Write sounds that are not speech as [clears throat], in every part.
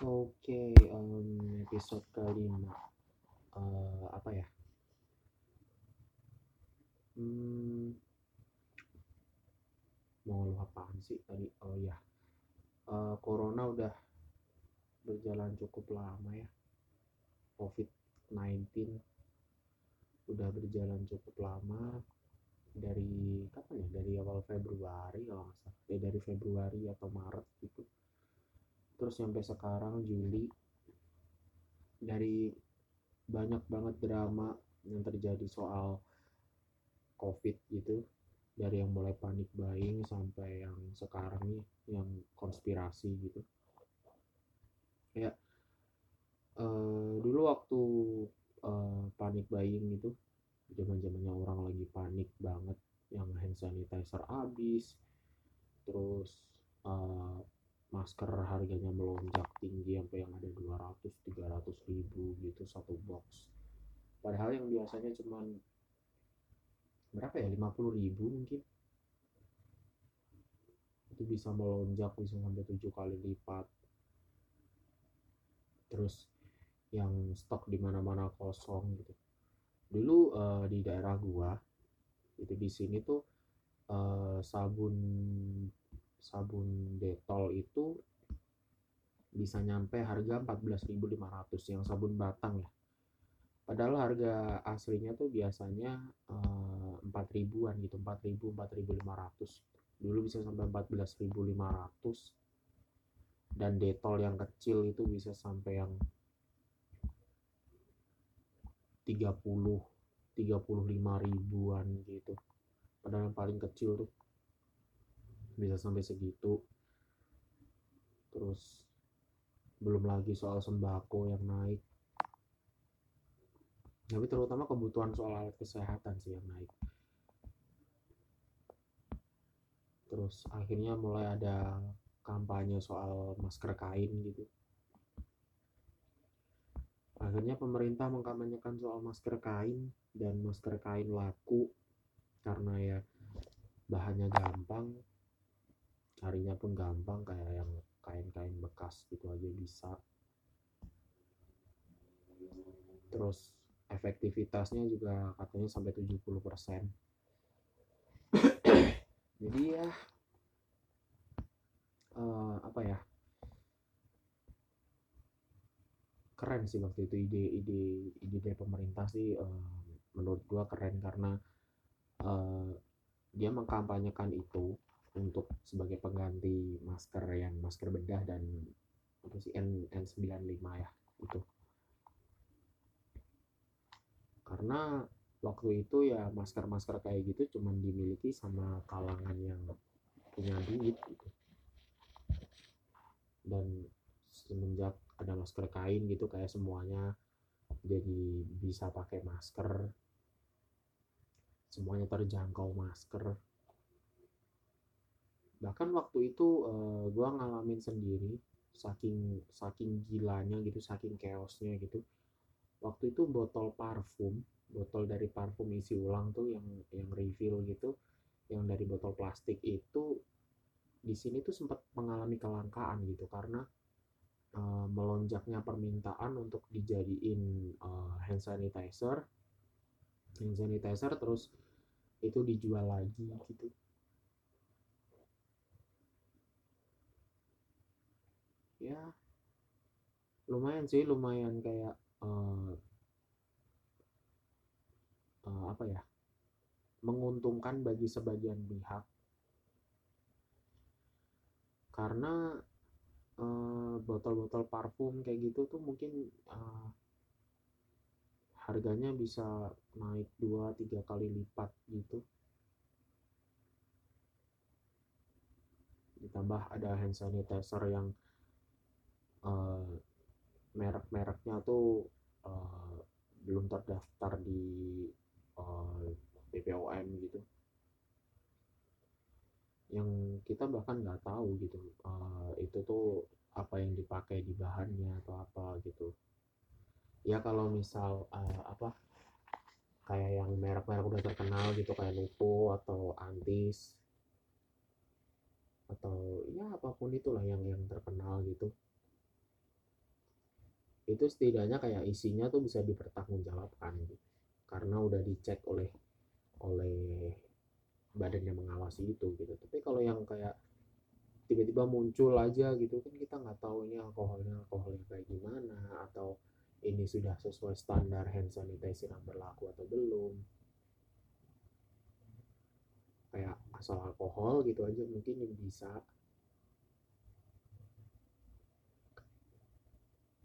Oke, em, episode kelima. Eh, apa ya? Hmm, mau ngeluh apaan sih tadi? Oh iya, Eh, corona udah berjalan cukup lama ya. COVID-19 udah berjalan cukup lama dari kapan ya? Dari awal Februari kalau nggak salah. Ya, dari Februari atau Maret gitu. Terus sampai sekarang Juli dari banyak banget drama yang terjadi soal COVID gitu. Dari yang mulai panik buying sampai yang sekarang nih yang konspirasi gitu. Ya eh, dulu waktu eh, panik buying itu zaman zamannya orang lagi panik banget yang hand sanitizer habis terus eh, masker harganya melonjak tinggi sampai yang ada 200 300 ribu gitu satu box. Padahal yang biasanya cuman berapa ya 50 ribu mungkin. Itu bisa melonjak bisa sampai tujuh kali lipat. Terus yang stok di mana-mana kosong gitu. Dulu eh, di daerah gua itu di sini tuh eh, sabun sabun detol itu bisa nyampe harga 14.500 yang sabun batang ya padahal harga aslinya tuh biasanya eh, 4 ribuan gitu 4.000 4.500 dulu bisa sampai 14.500 dan detol yang kecil itu bisa sampai yang 30 35 ribuan gitu. Padahal yang paling kecil tuh bisa sampai segitu. Terus belum lagi soal sembako yang naik. Tapi terutama kebutuhan soal alat kesehatan sih yang naik. Terus akhirnya mulai ada kampanye soal masker kain gitu. Akhirnya pemerintah mengkampanyekan soal masker kain dan masker kain laku karena ya bahannya gampang carinya pun gampang kayak yang kain-kain bekas gitu aja bisa. Terus efektivitasnya juga katanya sampai 70% [coughs] jadi ya eh, apa ya? Keren sih waktu itu ide-ide ide dari pemerintah sih eh, menurut gua keren karena eh, dia mengkampanyekan itu untuk sebagai pengganti masker yang masker bedah dan apa sih N N95 ya itu karena waktu itu ya masker-masker kayak gitu cuman dimiliki sama kalangan yang punya duit gitu. Dan semenjak ada masker kain gitu kayak semuanya jadi bisa pakai masker. Semuanya terjangkau masker bahkan waktu itu eh, gua ngalamin sendiri saking saking gilanya gitu saking chaosnya gitu. Waktu itu botol parfum botol dari parfum isi ulang tuh yang yang refill gitu yang dari botol plastik itu di sini tuh sempat mengalami kelangkaan gitu. Karena uh, melonjaknya permintaan untuk dijadiin uh, hand sanitizer hand sanitizer terus itu dijual lagi gitu ya lumayan sih lumayan kayak uh, uh, apa ya menguntungkan bagi sebagian pihak. Karena botol-botol uh, parfum kayak gitu tuh mungkin uh, harganya bisa naik 2-3 kali lipat gitu. Ditambah ada hand sanitizer yang uh, merek-mereknya tuh uh, belum terdaftar di uh, BPOM gitu. Yang kita bahkan nggak tahu gitu uh, itu tuh apa yang dipakai di bahannya atau apa gitu. Ya kalau misal uh, apa kayak yang merek-merek udah terkenal gitu kayak Lupo atau Antis atau ya apa pun itulah yang yang terkenal gitu itu setidaknya kayak isinya tuh bisa dipertanggungjawabkan gitu. karena udah dicek oleh oleh badan yang mengawasi itu gitu. Tapi kalau yang kayak tiba-tiba muncul aja gitu kan kita nggak tahu ini alkoholnya alkoholnya kayak gimana atau ini sudah sesuai standar hand sanitizer yang berlaku atau belum. Kayak asal alkohol gitu aja mungkin yang bisa.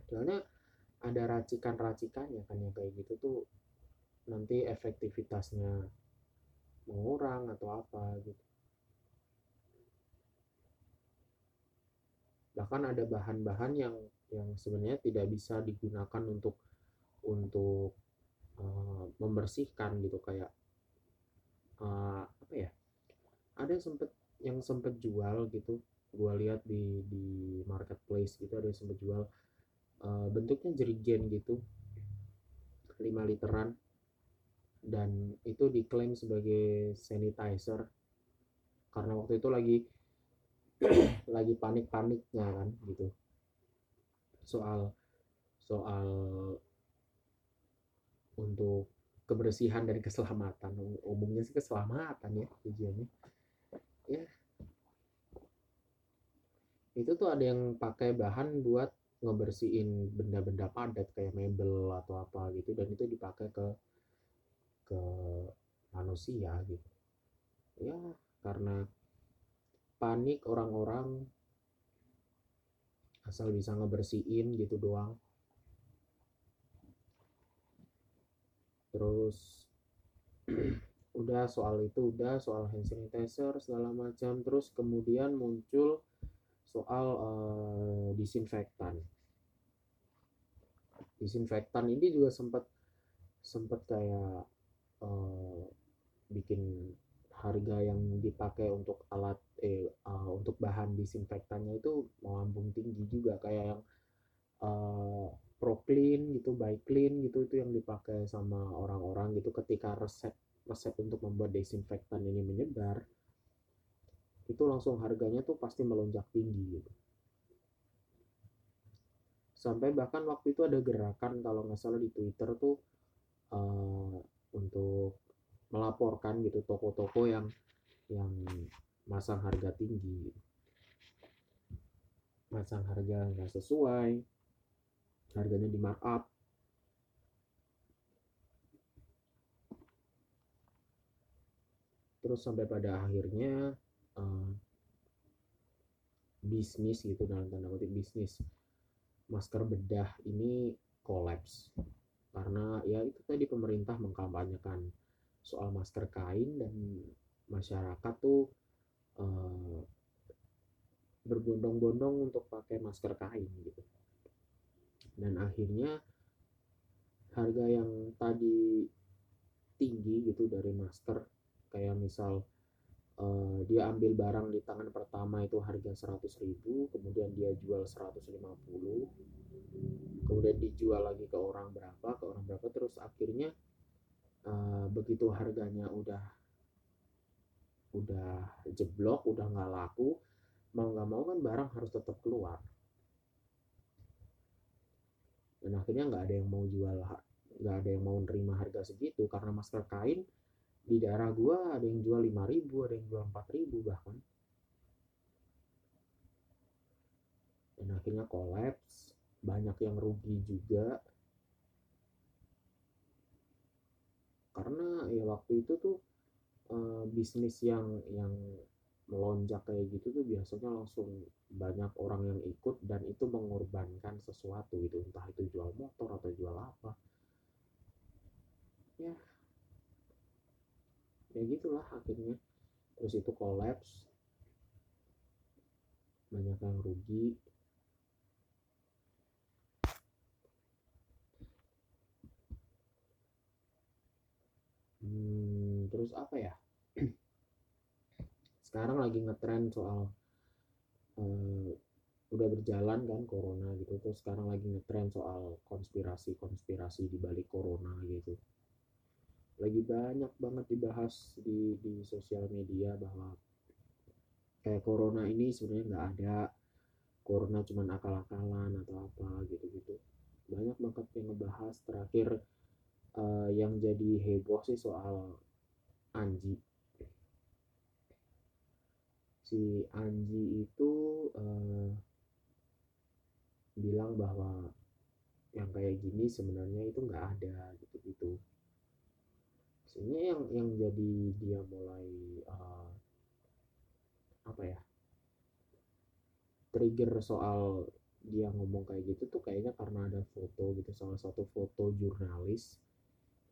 Soalnya ada racikan-racikannya kan yang kayak gitu tuh nanti efektivitasnya mengurang atau apa gitu. Bahkan ada bahan-bahan yang yang sebenarnya tidak bisa digunakan untuk untuk uh, membersihkan gitu kayak uh, apa ya ada sempet yang sempet jual gitu gue lihat di di marketplace gitu ada yang sempet jual uh, bentuknya jerigen gitu. 5 literan. Dan itu diklaim sebagai sanitizer. Karena waktu itu lagi [clears throat] lagi panik-paniknya kan gitu. Soal soal untuk kebersihan dan keselamatan. Umumnya sih keselamatan ya tujuannya. Ya. Itu tuh ada yang pakai bahan buat ngebersihin benda-benda padat kayak mebel atau apa gitu dan itu dipakai ke ke manusia gitu. Ya karena panik orang-orang asal bisa ngebersihin gitu doang. Terus [clears throat] udah soal itu udah soal hand sanitizer segala macam. Terus kemudian muncul soal uh, disinfektan disinfektan ini juga sempat sempat kayak uh, bikin harga yang dipakai untuk alat eh uh, untuk bahan disinfektannya itu melambung tinggi juga kayak yang uh, Proclean gitu, by clean gitu itu yang dipakai sama orang-orang gitu ketika resep resep untuk membuat desinfektan ini menyebar itu langsung harganya tuh pasti melonjak tinggi gitu. Sampai bahkan waktu itu ada gerakan kalau nggak salah di Twitter tuh uh, untuk melaporkan gitu toko-toko yang yang masang harga tinggi. Masang harga nggak sesuai harganya di markup. Terus sampai pada akhirnya uh, bisnis gitu dalam tanda kutip bisnis masker bedah ini kolaps. Karena ya itu tadi pemerintah mengkampanyekan soal masker kain dan masyarakat tuh uh, berbondong-bondong untuk pakai masker kain gitu. Dan akhirnya harga yang tadi tinggi gitu dari masker kayak misal uh, dia ambil barang di tangan pertama itu harga 100 ribu kemudian dia jual 150 kemudian dijual lagi ke orang berapa ke orang berapa terus akhirnya uh, begitu harganya udah udah jeblok udah nggak laku mau nggak mau kan barang harus tetap keluar. Dan akhirnya nggak ada yang mau jual nggak ada yang mau nerima harga segitu karena masker kain di daerah gua ada yang jual 5000 ada yang jual 4000 bahkan. Dan akhirnya kolaps. Banyak yang rugi juga. Karena ya waktu itu tuh uh, bisnis yang yang melonjak kayak gitu tuh biasanya langsung banyak orang yang ikut dan itu mengorbankan sesuatu gitu. Entah itu jual motor atau jual apa. Ya ya gitulah akhirnya. Terus itu kolaps. Banyak yang rugi. Hmm, terus apa ya? [clears throat] Sekarang lagi ngetren soal uh, udah berjalan kan corona gitu. Terus sekarang lagi ngetren soal konspirasi konspirasi di balik corona gitu lagi banyak banget dibahas di di sosial media bahwa kayak corona ini sebenarnya nggak ada. Corona cuma akal-akalan atau apa gitu-gitu. Banyak banget yang ngebahas. Terakhir uh, yang jadi heboh sih soal Anji. Si Anji itu uh, bilang bahwa yang kayak gini sebenarnya itu nggak ada gitu sebenarnya yang yang jadi dia mulai uh, apa ya trigger soal dia ngomong kayak gitu tuh kayaknya karena ada foto gitu salah satu foto jurnalis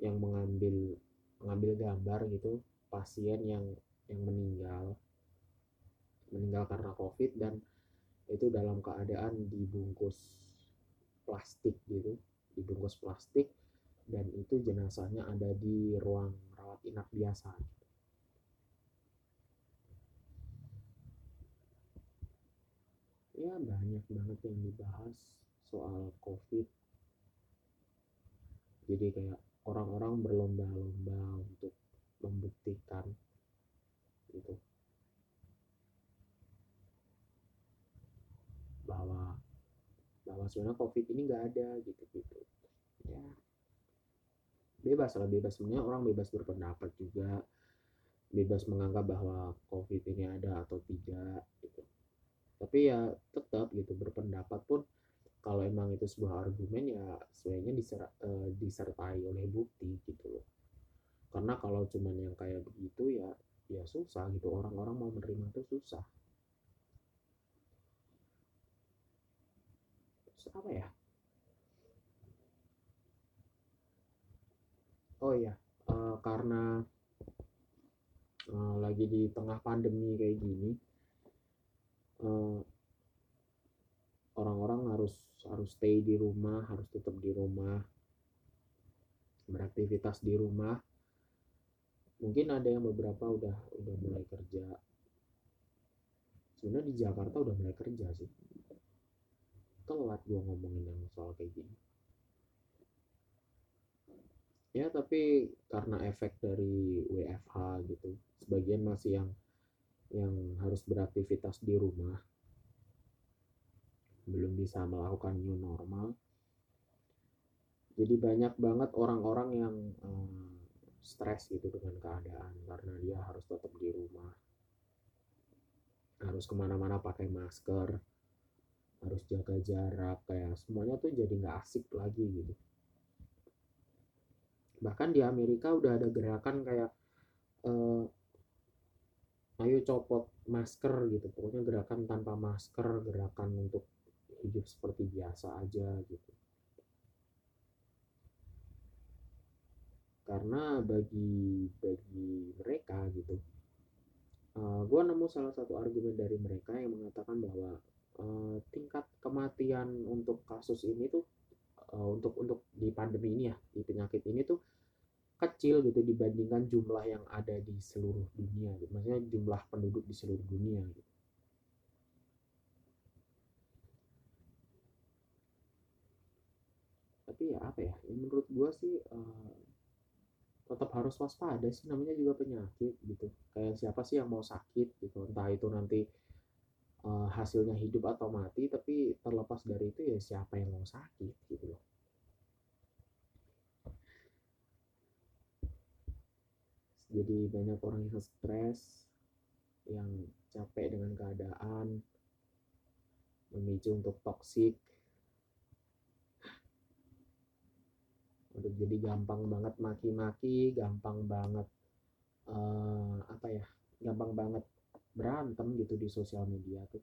yang mengambil mengambil gambar gitu pasien yang yang meninggal meninggal karena covid dan itu dalam keadaan dibungkus plastik gitu dibungkus plastik dan itu jenazahnya ada di ruang rawat inap biasa. Ya banyak banget yang dibahas soal covid. Jadi kayak orang-orang berlomba-lomba untuk membuktikan itu bahwa bahwa sebenarnya covid ini nggak ada gitu gitu ya bebas lah bebas. Sebenarnya orang bebas berpendapat juga. Bebas menganggap bahwa covid ini ada atau tidak gitu. Tapi ya tetap gitu berpendapat pun kalau emang itu sebuah argumen ya sebenarnya diser, uh, disertai oleh bukti gitu loh. Karena kalau cuman yang kayak begitu ya ya susah gitu. Orang-orang mau menerima itu susah. Terus apa ya oh iya uh, karena uh, lagi di tengah pandemi kayak gini uh, orang-orang harus harus stay di rumah harus tetap di rumah beraktivitas di rumah. Mungkin ada yang beberapa udah udah mulai kerja. Sebenarnya di Jakarta udah mulai kerja sih. Telat gua ngomongin yang soal kayak gini ya tapi karena efek dari WFH gitu sebagian masih yang yang harus beraktivitas di rumah. Belum bisa melakukan new normal. Jadi banyak banget orang-orang yang um, stres gitu dengan keadaan karena dia harus tetap di rumah. Harus ke mana-mana pakai masker harus jaga jarak kayak semuanya tuh jadi nggak asik lagi gitu bahkan di Amerika udah ada gerakan kayak uh, ayo copot masker gitu. Pokoknya gerakan tanpa masker gerakan untuk hidup seperti biasa aja gitu. Karena bagi bagi mereka gitu uh, eh, gue nemu salah satu argumen dari mereka yang mengatakan bahwa uh, tingkat kematian untuk kasus ini tuh uh, untuk untuk di pandemi ini ya di penyakit ini tuh kecil gitu dibandingkan jumlah yang ada di seluruh dunia gitu. Maksudnya jumlah penduduk di seluruh dunia gitu. Tapi ya apa ya? ya menurut gua sih uh, tetap harus waspada sih namanya juga penyakit gitu. Kayak siapa sih yang mau sakit gitu. Entah itu nanti uh, hasilnya hidup atau mati tapi terlepas dari itu ya siapa yang mau sakit gitu loh. jadi banyak orang yang stres yang capek dengan keadaan memicu untuk toksik untuk jadi gampang banget maki-maki gampang banget uh, apa ya gampang banget berantem gitu di sosial media tuh.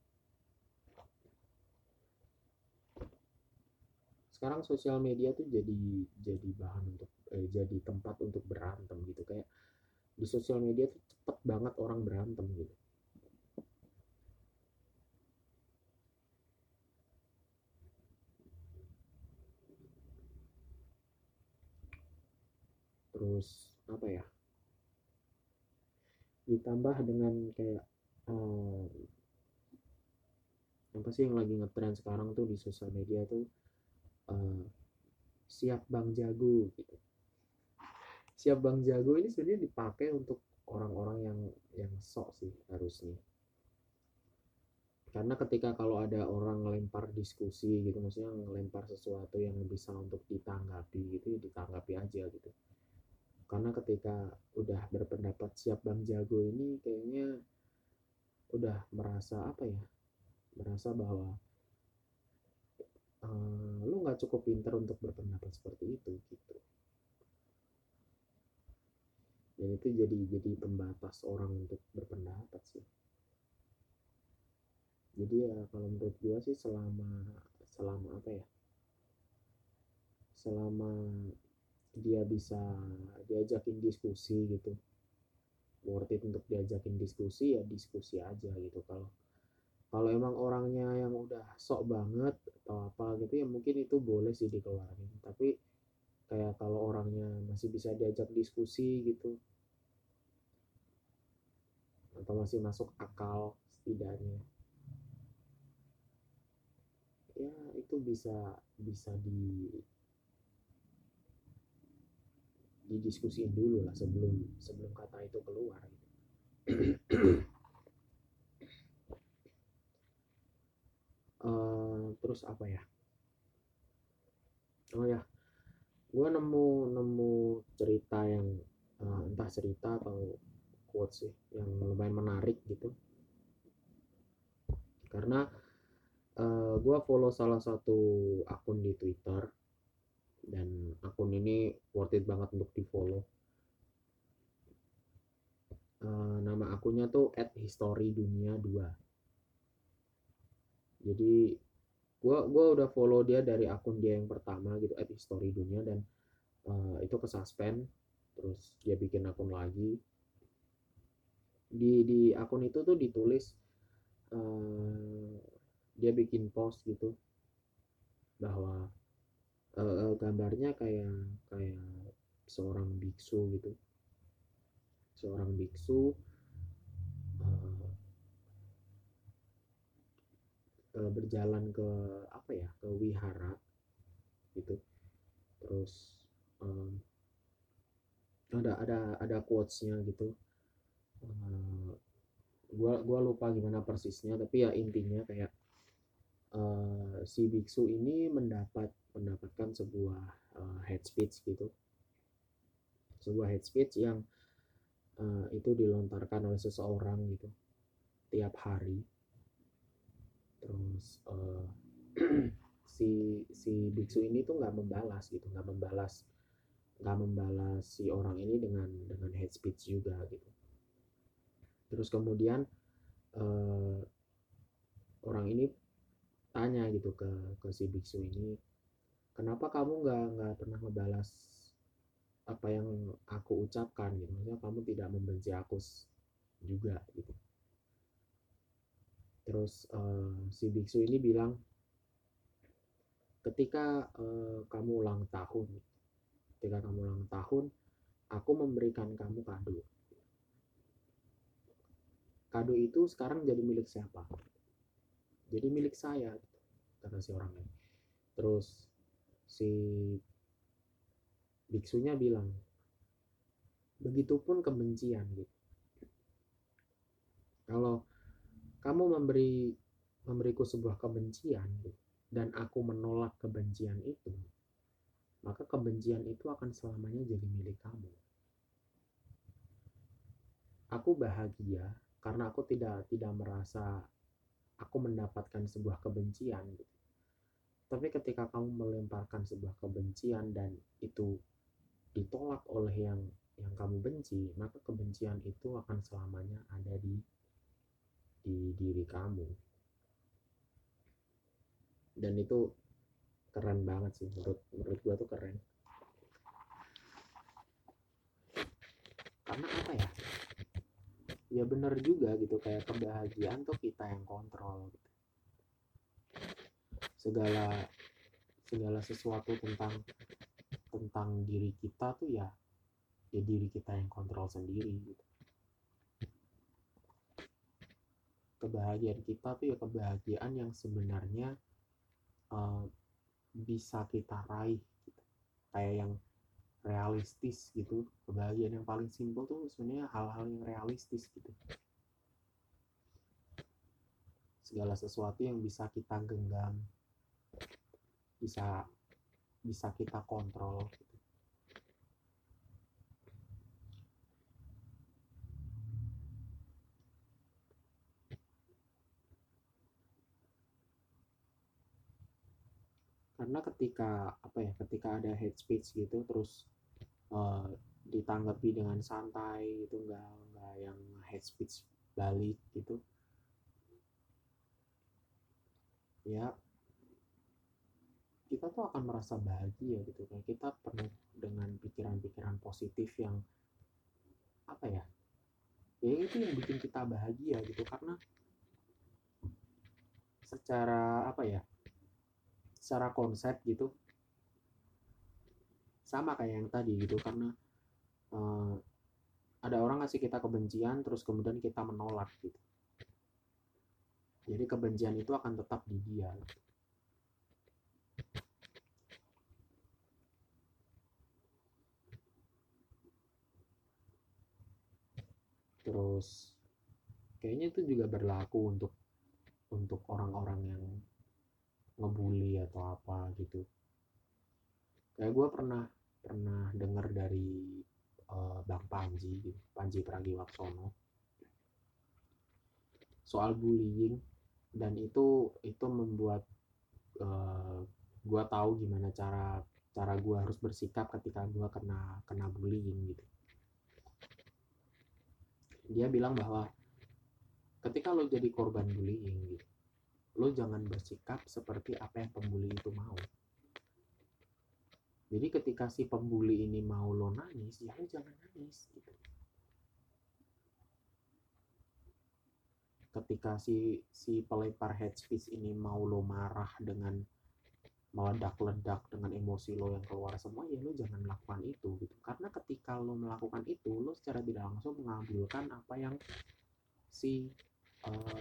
Sekarang sosial media tuh jadi jadi bahan untuk eh, jadi tempat untuk berantem gitu. Kayak di sosial media tuh cepet banget orang berantem gitu. Terus apa ya? Ditambah dengan kayak uh, apa sih yang lagi ngetren sekarang tuh di sosial media tuh uh, siap bang jago gitu. Siap bang jago ini sebenarnya dipakai untuk orang-orang yang yang sok sih harusnya. Karena ketika kalau ada orang ngelempar diskusi gitu maksudnya ngelempar sesuatu yang bisa untuk ditanggapi gitu ya ditanggapi aja gitu. Karena ketika udah berpendapat siap bang jago ini kayaknya udah merasa apa ya merasa bahwa uh, lu nggak cukup pinter untuk berpendapat seperti itu gitu. Dan itu jadi jadi pembatas orang untuk berpendapat sih. Jadi ya kalau menurut gue sih selama selama apa ya selama dia bisa diajakin diskusi gitu worth it untuk diajakin diskusi ya diskusi aja gitu. Kalau kalau emang orangnya yang udah sok banget atau apa gitu ya mungkin itu boleh sih dikeluarin. Tapi kayak kalau orangnya masih bisa diajak diskusi gitu atau masih masuk akal setidaknya ya itu bisa bisa di didiskusiin dulu lah sebelum sebelum kata itu keluar. Gitu. uh, terus apa ya? Oh ya gue nemu nemu cerita yang uh, entah cerita atau quotes sih yang lumayan menarik gitu. Karena uh, gue follow salah satu akun di Twitter dan akun ini worth it banget untuk di follow uh, nama akunnya tuh at history dunia 2 jadi gua gua udah follow dia dari akun dia yang pertama gitu at history dunia dan uh, itu ke suspend terus dia bikin akun lagi. Di di akun itu tuh ditulis uh, dia bikin post gitu bahwa uh, gambarnya kayak kayak seorang biksu gitu. Seorang biksu uh, uh, berjalan ke apa ya ke wihara gitu. Terus um, ada ada ada quotesnya gitu. Uh, gua gua lupa gimana persisnya tapi ya intinya kayak uh, si biksu ini mendapat mendapatkan sebuah uh, head speech gitu. Sebuah head speech yang uh, itu dilontarkan oleh seseorang gitu tiap hari. Terus uh, [clears throat] si si biksu ini tuh nggak membalas gitu nggak membalas nggak membalas si orang ini dengan dengan head speech juga gitu. Terus kemudian uh, orang ini tanya gitu ke ke si biksu ini kenapa kamu nggak nggak pernah ngebalas apa yang aku ucapkan gitu? Maksudnya kamu tidak membenci aku juga gitu. Terus uh, si biksu ini bilang ketika uh, kamu ulang tahun ketika kamu ulang tahun aku memberikan kamu kado. Kado itu sekarang jadi milik siapa? Jadi milik saya kata si orang ini. Terus si biksunya bilang begitupun kebencian gitu. Kalau kamu memberi memberiku sebuah kebencian gitu, dan aku menolak kebencian itu maka kebencian itu akan selamanya jadi milik kamu. Aku bahagia karena aku tidak tidak merasa aku mendapatkan sebuah kebencian gitu tapi ketika kamu melemparkan sebuah kebencian dan itu ditolak oleh yang yang kamu benci, maka kebencian itu akan selamanya ada di di diri kamu. Dan itu keren banget sih menurut menurut gua tuh keren. Karena apa ya? Ya bener juga gitu kayak kebahagiaan tuh kita yang kontrol gitu segala segala sesuatu tentang tentang diri kita tuh ya ya diri kita yang kontrol sendiri gitu. kebahagiaan kita tuh ya kebahagiaan yang sebenarnya uh, bisa kita raih gitu. kayak yang realistis gitu kebahagiaan yang paling simpel tuh sebenarnya hal-hal yang realistis gitu segala sesuatu yang bisa kita genggam bisa bisa kita kontrol. Karena ketika apa ya ketika ada hate speech gitu terus uh, ditanggapi dengan santai gitu nggak nggak yang hate speech balik gitu ya kita tuh akan merasa bahagia gitu. Kayak kita penuh dengan pikiran-pikiran positif yang apa ya ya itu yang bikin kita bahagia gitu. Karena secara apa ya secara konsep gitu sama kayak yang tadi gitu. Karena uh, ada orang ngasih kita kebencian terus kemudian kita menolak gitu. Jadi kebencian itu akan tetap di dia terus kayaknya itu juga berlaku untuk untuk orang-orang yang ngebully atau apa gitu. Kayak gue pernah pernah dengar dari uh, Bang Panji Panji Pragiwaksono. Soal bullying dan itu itu membuat uh, gue tahu gimana cara cara gue harus bersikap ketika gue kena kena bullying gitu. Dia bilang bahwa ketika lo jadi korban bullying gitu lo jangan bersikap seperti apa yang pembuli itu mau. Jadi ketika si pembuli ini mau lo nangis ya lo jangan nangis gitu. Ketika si si pelempar head speech ini mau lo marah dengan meledak-ledak dengan emosi lo yang keluar semua ya lo jangan melakukan itu gitu. Karena ketika lo melakukan itu lo secara tidak langsung mengabulkan apa yang si uh,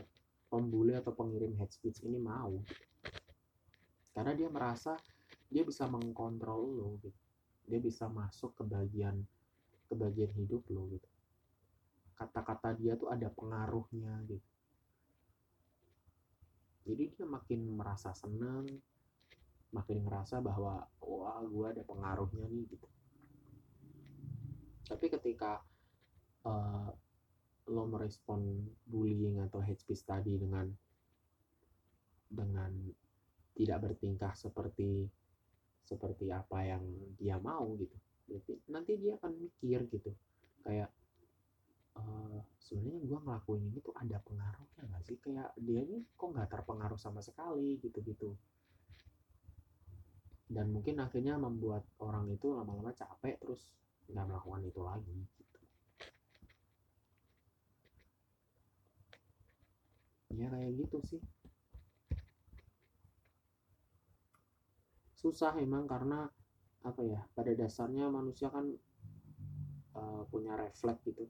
pembuli atau pengirim head speech ini mau. Karena dia merasa dia bisa mengkontrol lo gitu. Dia bisa masuk ke bagian ke bagian hidup lo gitu. Kata-kata dia tuh ada pengaruhnya gitu. Jadi dia makin merasa seneng makin ngerasa bahwa wah gue ada pengaruhnya nih gitu. Tapi ketika uh, lo merespon bullying atau hate speech tadi dengan dengan tidak bertingkah seperti seperti apa yang dia mau gitu berarti nanti dia akan mikir gitu. Kayak uh, sebenarnya gue ngelakuin ini tuh ada pengaruhnya nggak sih? Kayak dia ini kok nggak terpengaruh sama sekali gitu gitu dan mungkin akhirnya membuat orang itu lama-lama capek terus nggak melakukan itu lagi ya kayak gitu sih. Susah emang karena apa ya pada dasarnya manusia kan uh, punya refleks gitu.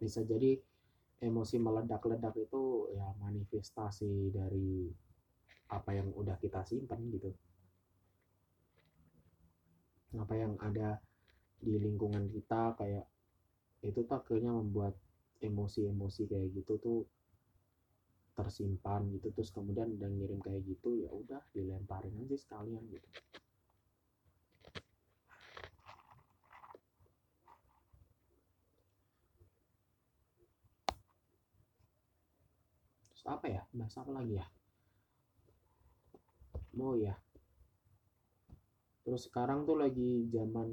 Bisa jadi emosi meledak-ledak itu ya manifestasi dari apa yang udah kita simpan gitu. Apa yang ada di lingkungan kita kayak itu tak akhirnya membuat emosi-emosi kayak gitu tuh tersimpan gitu. Terus kemudian udah ngirim kayak gitu ya udah dilemparin aja sekalian gitu. Terus apa ya? Bahas apa lagi ya mau ya. Terus sekarang tuh lagi zaman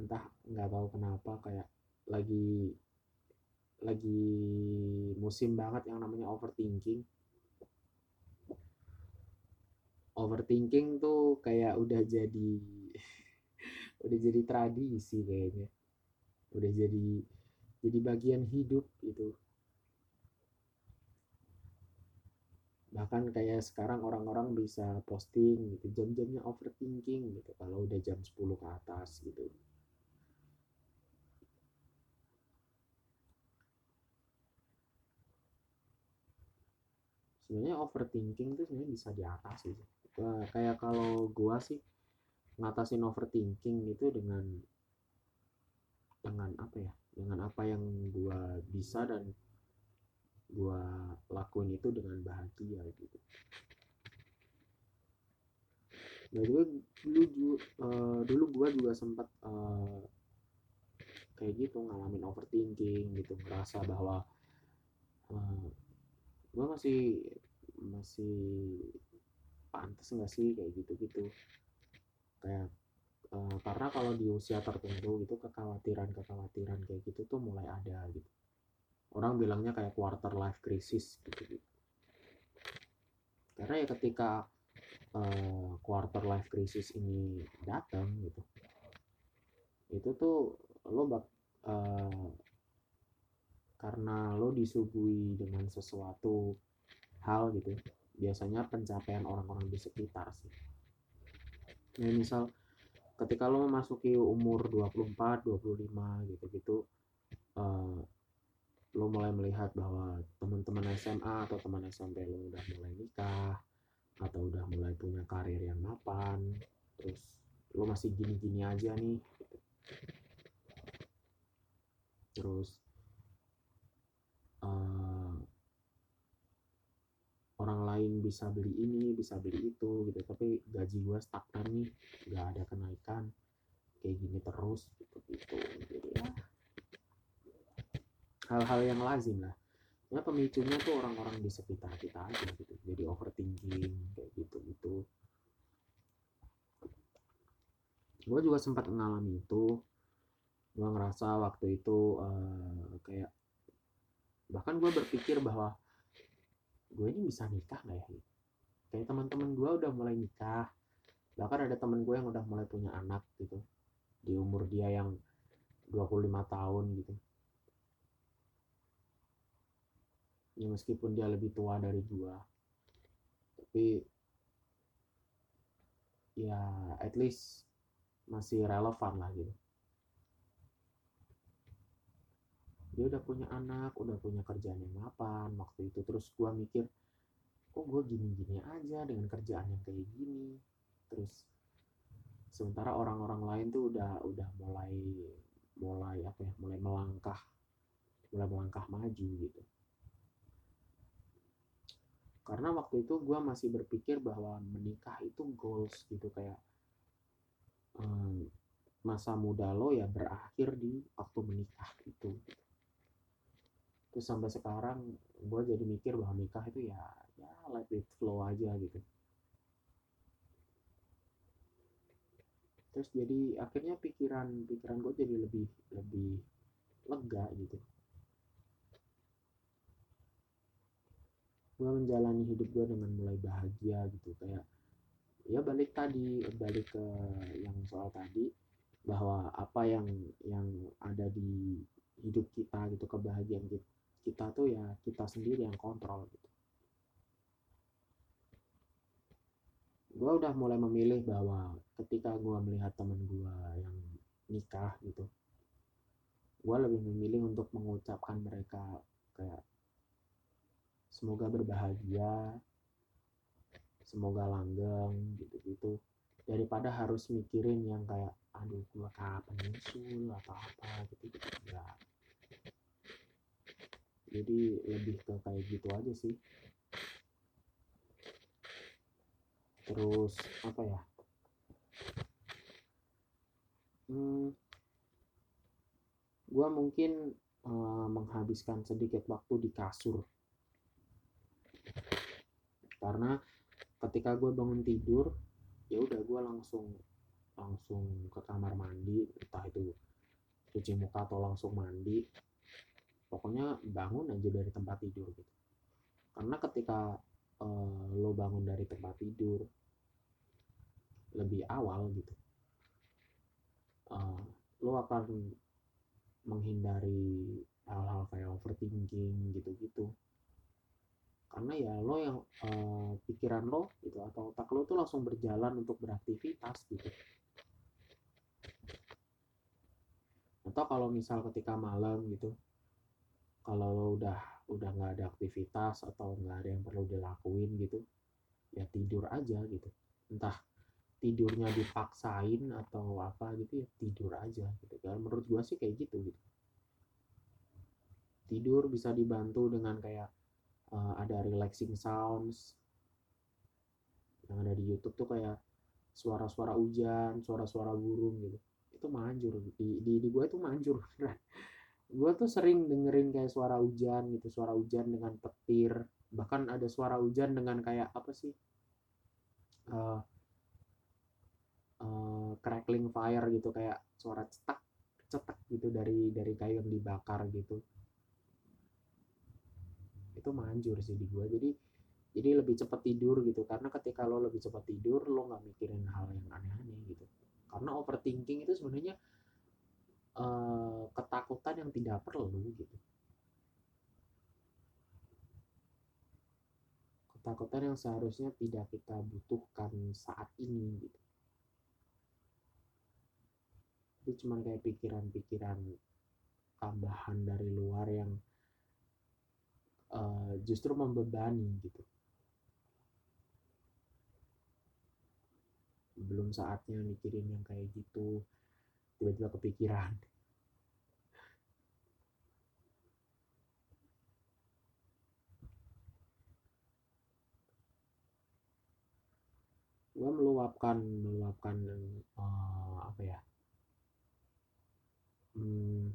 entah nggak tahu kenapa kayak lagi lagi musim banget yang namanya overthinking. Overthinking tuh kayak udah jadi [laughs] udah jadi tradisi kayaknya. Udah jadi jadi bagian hidup gitu bahkan kayak sekarang orang-orang bisa posting gitu jam-jamnya overthinking gitu kalau udah jam 10 ke atas gitu sebenarnya overthinking itu sebenarnya bisa diatasi sih. kayak kalau gua sih ngatasin overthinking itu dengan dengan apa ya dengan apa yang gua bisa dan gue lakuin itu dengan bahagia gitu. Nah dulu dulu uh, dulu gue juga sempat uh, kayak gitu ngalamin overthinking gitu ngerasa bahwa uh, eh, gue masih masih pantas nggak sih kayak gitu gitu kayak uh, karena kalau di usia tertentu itu kekhawatiran kekhawatiran kayak gitu tuh mulai ada gitu orang bilangnya kayak quarter life crisis gitu, gitu. karena ya ketika uh, quarter life crisis ini datang gitu itu tuh lo bak uh, karena lo disuguhi dengan sesuatu hal gitu biasanya pencapaian orang-orang di sekitar sih nah misal ketika lo memasuki umur 24 25 gitu gitu uh, lo mulai melihat bahwa teman-teman SMA atau teman SMP lo udah mulai nikah atau udah mulai punya karir yang mapan terus lo masih gini-gini aja nih gitu. terus uh, orang lain bisa beli ini bisa beli itu gitu tapi gaji gue stagnan nih nggak ada kenaikan kayak gini terus gitu gitu jadi ya hal-hal yang lazim lah. Ya pemicunya tuh orang-orang di sekitar kita aja gitu. Jadi overthinking kayak gitu gitu gue juga sempat mengalami itu. Gue ngerasa waktu itu uh, kayak bahkan gue berpikir bahwa gue ini bisa nikah nggak ya? Kayak teman-teman gue udah mulai nikah. Bahkan ada teman gue yang udah mulai punya anak gitu. Di umur dia yang 25 tahun gitu ya meskipun dia lebih tua dari gua. Tapi ya at least masih relevan lah gitu. Dia udah punya anak udah punya kerjaan yang mapan waktu itu. Terus gua mikir kok gue gini-gini aja dengan kerjaan yang kayak gini? Terus sementara orang-orang lain tuh udah udah mulai mulai apa ya mulai melangkah mulai melangkah maju gitu karena waktu itu gue masih berpikir bahwa menikah itu goals gitu kayak um, masa muda lo ya berakhir di waktu menikah itu terus sampai sekarang gue jadi mikir bahwa nikah itu ya ya let it flow aja gitu. Terus jadi akhirnya pikiran pikiran gue jadi lebih lebih lega gitu gue menjalani hidup gue dengan mulai bahagia gitu. Kayak ya balik tadi balik ke yang soal tadi bahwa apa yang yang ada di hidup kita gitu kebahagiaan kita, kita tuh ya kita sendiri yang kontrol gitu. Gue udah mulai memilih bahwa ketika gue melihat temen gue yang nikah gitu gue lebih memilih untuk mengucapkan mereka kayak semoga berbahagia. Semoga langgeng gitu-gitu. Daripada harus mikirin yang kayak aduh gua kapan nyusul atau apa gitu gitu enggak. Jadi lebih ke kayak gitu aja sih. Terus apa ya? Hmm, gue mungkin uh, menghabiskan sedikit waktu di kasur karena ketika gue bangun tidur ya udah gue langsung langsung ke kamar mandi entah itu cuci muka atau langsung mandi. Pokoknya bangun aja dari tempat tidur gitu. Karena ketika uh, lo bangun dari tempat tidur lebih awal gitu uh, lo akan menghindari hal-hal kayak overthinking gitu-gitu karena ya lo yang uh, pikiran lo gitu atau otak lo tuh langsung berjalan untuk beraktivitas gitu. Atau kalau misal ketika malam gitu kalau lo udah udah nggak ada aktivitas atau nggak ada yang perlu dilakuin gitu ya tidur aja gitu. Entah tidurnya dipaksain atau apa gitu ya tidur aja gitu. Kan menurut gua sih kayak gitu gitu. Tidur bisa dibantu dengan kayak uh, ada relaxing sounds. Yang ada di YouTube tuh kayak suara-suara hujan, suara-suara burung gitu. Itu manjur. Di di, di gue itu manjur. [laughs] Gue tuh sering dengerin kayak suara hujan gitu, suara hujan dengan petir, bahkan ada suara hujan dengan kayak apa sih? Uh, uh, crackling fire gitu kayak suara cetak cetak gitu dari dari kayu yang dibakar gitu itu manjur sih di gue jadi jadi lebih cepat tidur gitu. Karena ketika lo lebih cepat tidur lo nggak mikirin hal yang aneh-aneh gitu. Karena overthinking itu sebenarnya uh, ketakutan yang tidak perlu gitu. Ketakutan yang seharusnya tidak kita butuhkan saat ini gitu. Itu cuma kayak pikiran-pikiran tambahan dari luar yang uh, justru membebani gitu. Belum saatnya mikirin yang kayak gitu. Tiba-tiba kepikiran. Gue meluapkan meluapkan uh, apa ya? Hmm,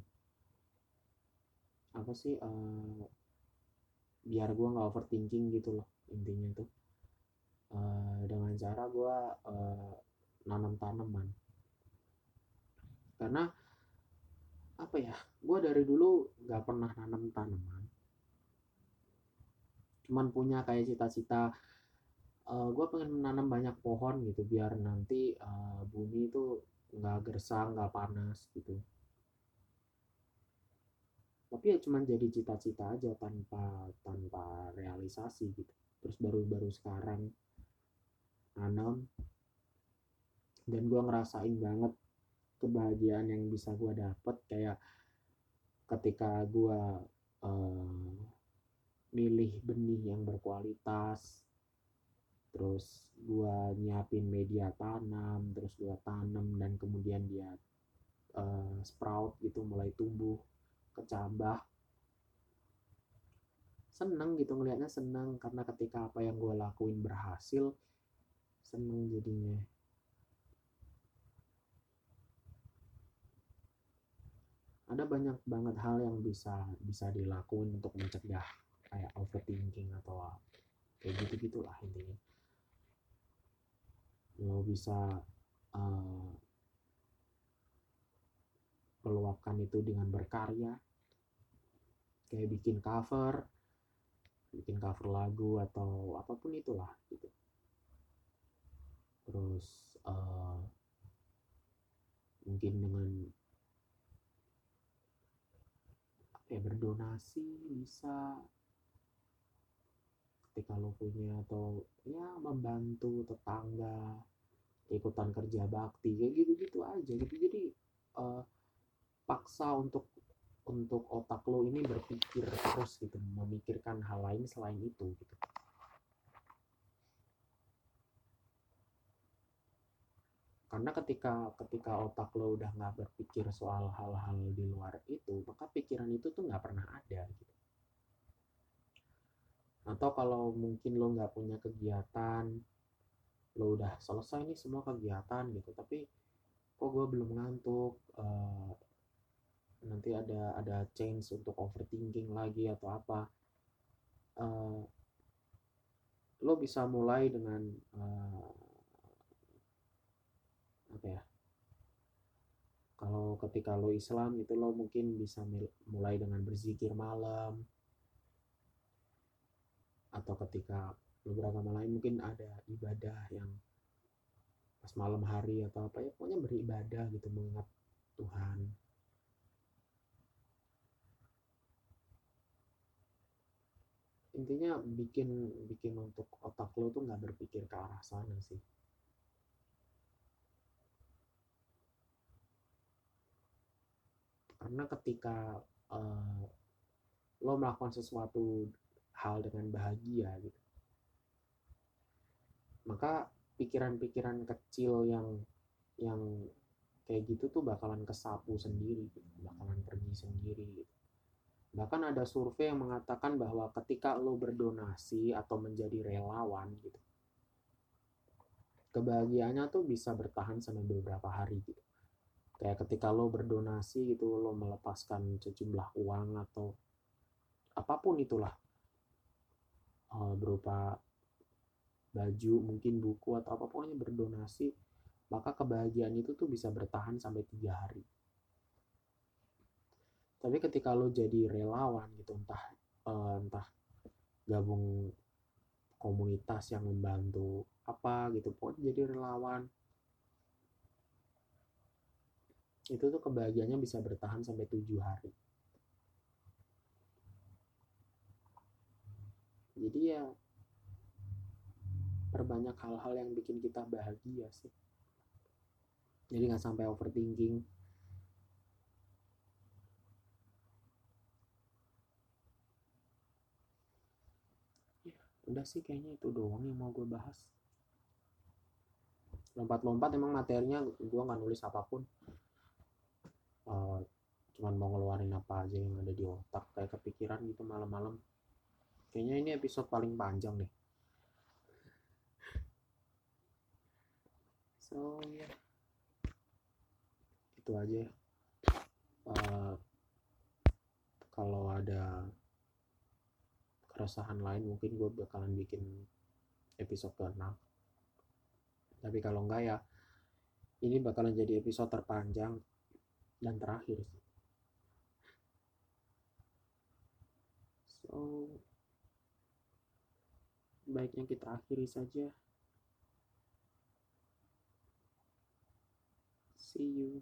apa sih uh, biar gue nggak overthinking gitu loh intinya tuh. Uh, dengan cara gue uh, nanam tanaman karena apa ya gue dari dulu nggak pernah nanam tanaman. Cuman punya kayak cita-cita uh, gue pengen menanam banyak pohon gitu biar nanti uh, bumi itu nggak gersang nggak panas gitu tapi ya cuman jadi cita-cita aja tanpa tanpa realisasi gitu. Terus baru-baru sekarang nanam dan gue ngerasain banget kebahagiaan yang bisa gue dapet. Kayak ketika gue uh, milih benih yang berkualitas terus gue nyiapin media tanam terus gue tanam dan kemudian dia uh, sprout gitu mulai tumbuh kecambah. Seneng gitu ngelihatnya seneng. Karena ketika apa yang gue lakuin berhasil seneng jadinya. Ada banyak banget hal yang bisa bisa dilakuin untuk mencegah kayak overthinking atau kayak gitu gitulah intinya. Lo bisa uh, meluapkan itu dengan berkarya kayak bikin cover bikin cover lagu atau apa pun itulah gitu. Terus uh, mungkin dengan ya berdonasi bisa ketika lo punya atau ya membantu tetangga ikutan kerja bakti kayak gitu gitu aja gitu. Jadi uh, paksa untuk untuk otak lo ini berpikir terus gitu memikirkan hal lain selain itu gitu. Karena ketika ketika otak lo udah nggak berpikir soal hal-hal di luar itu maka pikiran itu tuh nggak pernah ada gitu. Atau kalau mungkin lo nggak punya kegiatan lo udah selesai nih semua kegiatan gitu tapi kok gue belum ngantuk uh, nanti ada ada change untuk overthinking lagi atau apa. Uh, lo bisa mulai dengan uh, apa ya? Kalau ketika lo Islam itu lo mungkin bisa mulai dengan berzikir malam. Atau ketika lo beragama lain mungkin ada ibadah yang pas malam hari atau apa ya pokoknya beribadah gitu mengingat Tuhan intinya bikin bikin untuk otak lo tuh nggak berpikir ke arah sana sih karena ketika uh, lo melakukan sesuatu hal dengan bahagia gitu maka pikiran-pikiran kecil yang yang kayak gitu tuh bakalan kesapu sendiri gitu. bakalan pergi sendiri gitu. Bahkan ada survei yang mengatakan bahwa ketika lo berdonasi atau menjadi relawan gitu kebahagiaannya tuh bisa bertahan sampai beberapa hari gitu. Kayak ketika lo berdonasi gitu lo melepaskan sejumlah uang atau apa pun itulah. Uh, berupa baju mungkin buku atau apa pokoknya berdonasi maka kebahagiaan itu tuh bisa bertahan sampai tiga hari tapi ketika lo jadi relawan gitu entah uh, entah gabung komunitas yang membantu apa gitu pokoknya jadi relawan. Itu tuh kebahagiaannya bisa bertahan sampai tujuh hari. Jadi ya perbanyak hal-hal yang bikin kita bahagia sih. Jadi nggak sampai overthinking udah sih kayaknya itu doang yang mau gue bahas lompat-lompat emang materinya gue nggak nulis apa pun uh, cuman mau ngeluarin apa aja yang ada di otak kayak kepikiran gitu malam-malam Kayaknya ini episode paling panjang nih. So ya, yeah. itu aja. Uh, kalau ada keresahan lain mungkin gue bakalan bikin episode ke-6 tapi kalau enggak ya ini bakalan jadi episode terpanjang dan terakhir so baiknya kita akhiri saja. See you.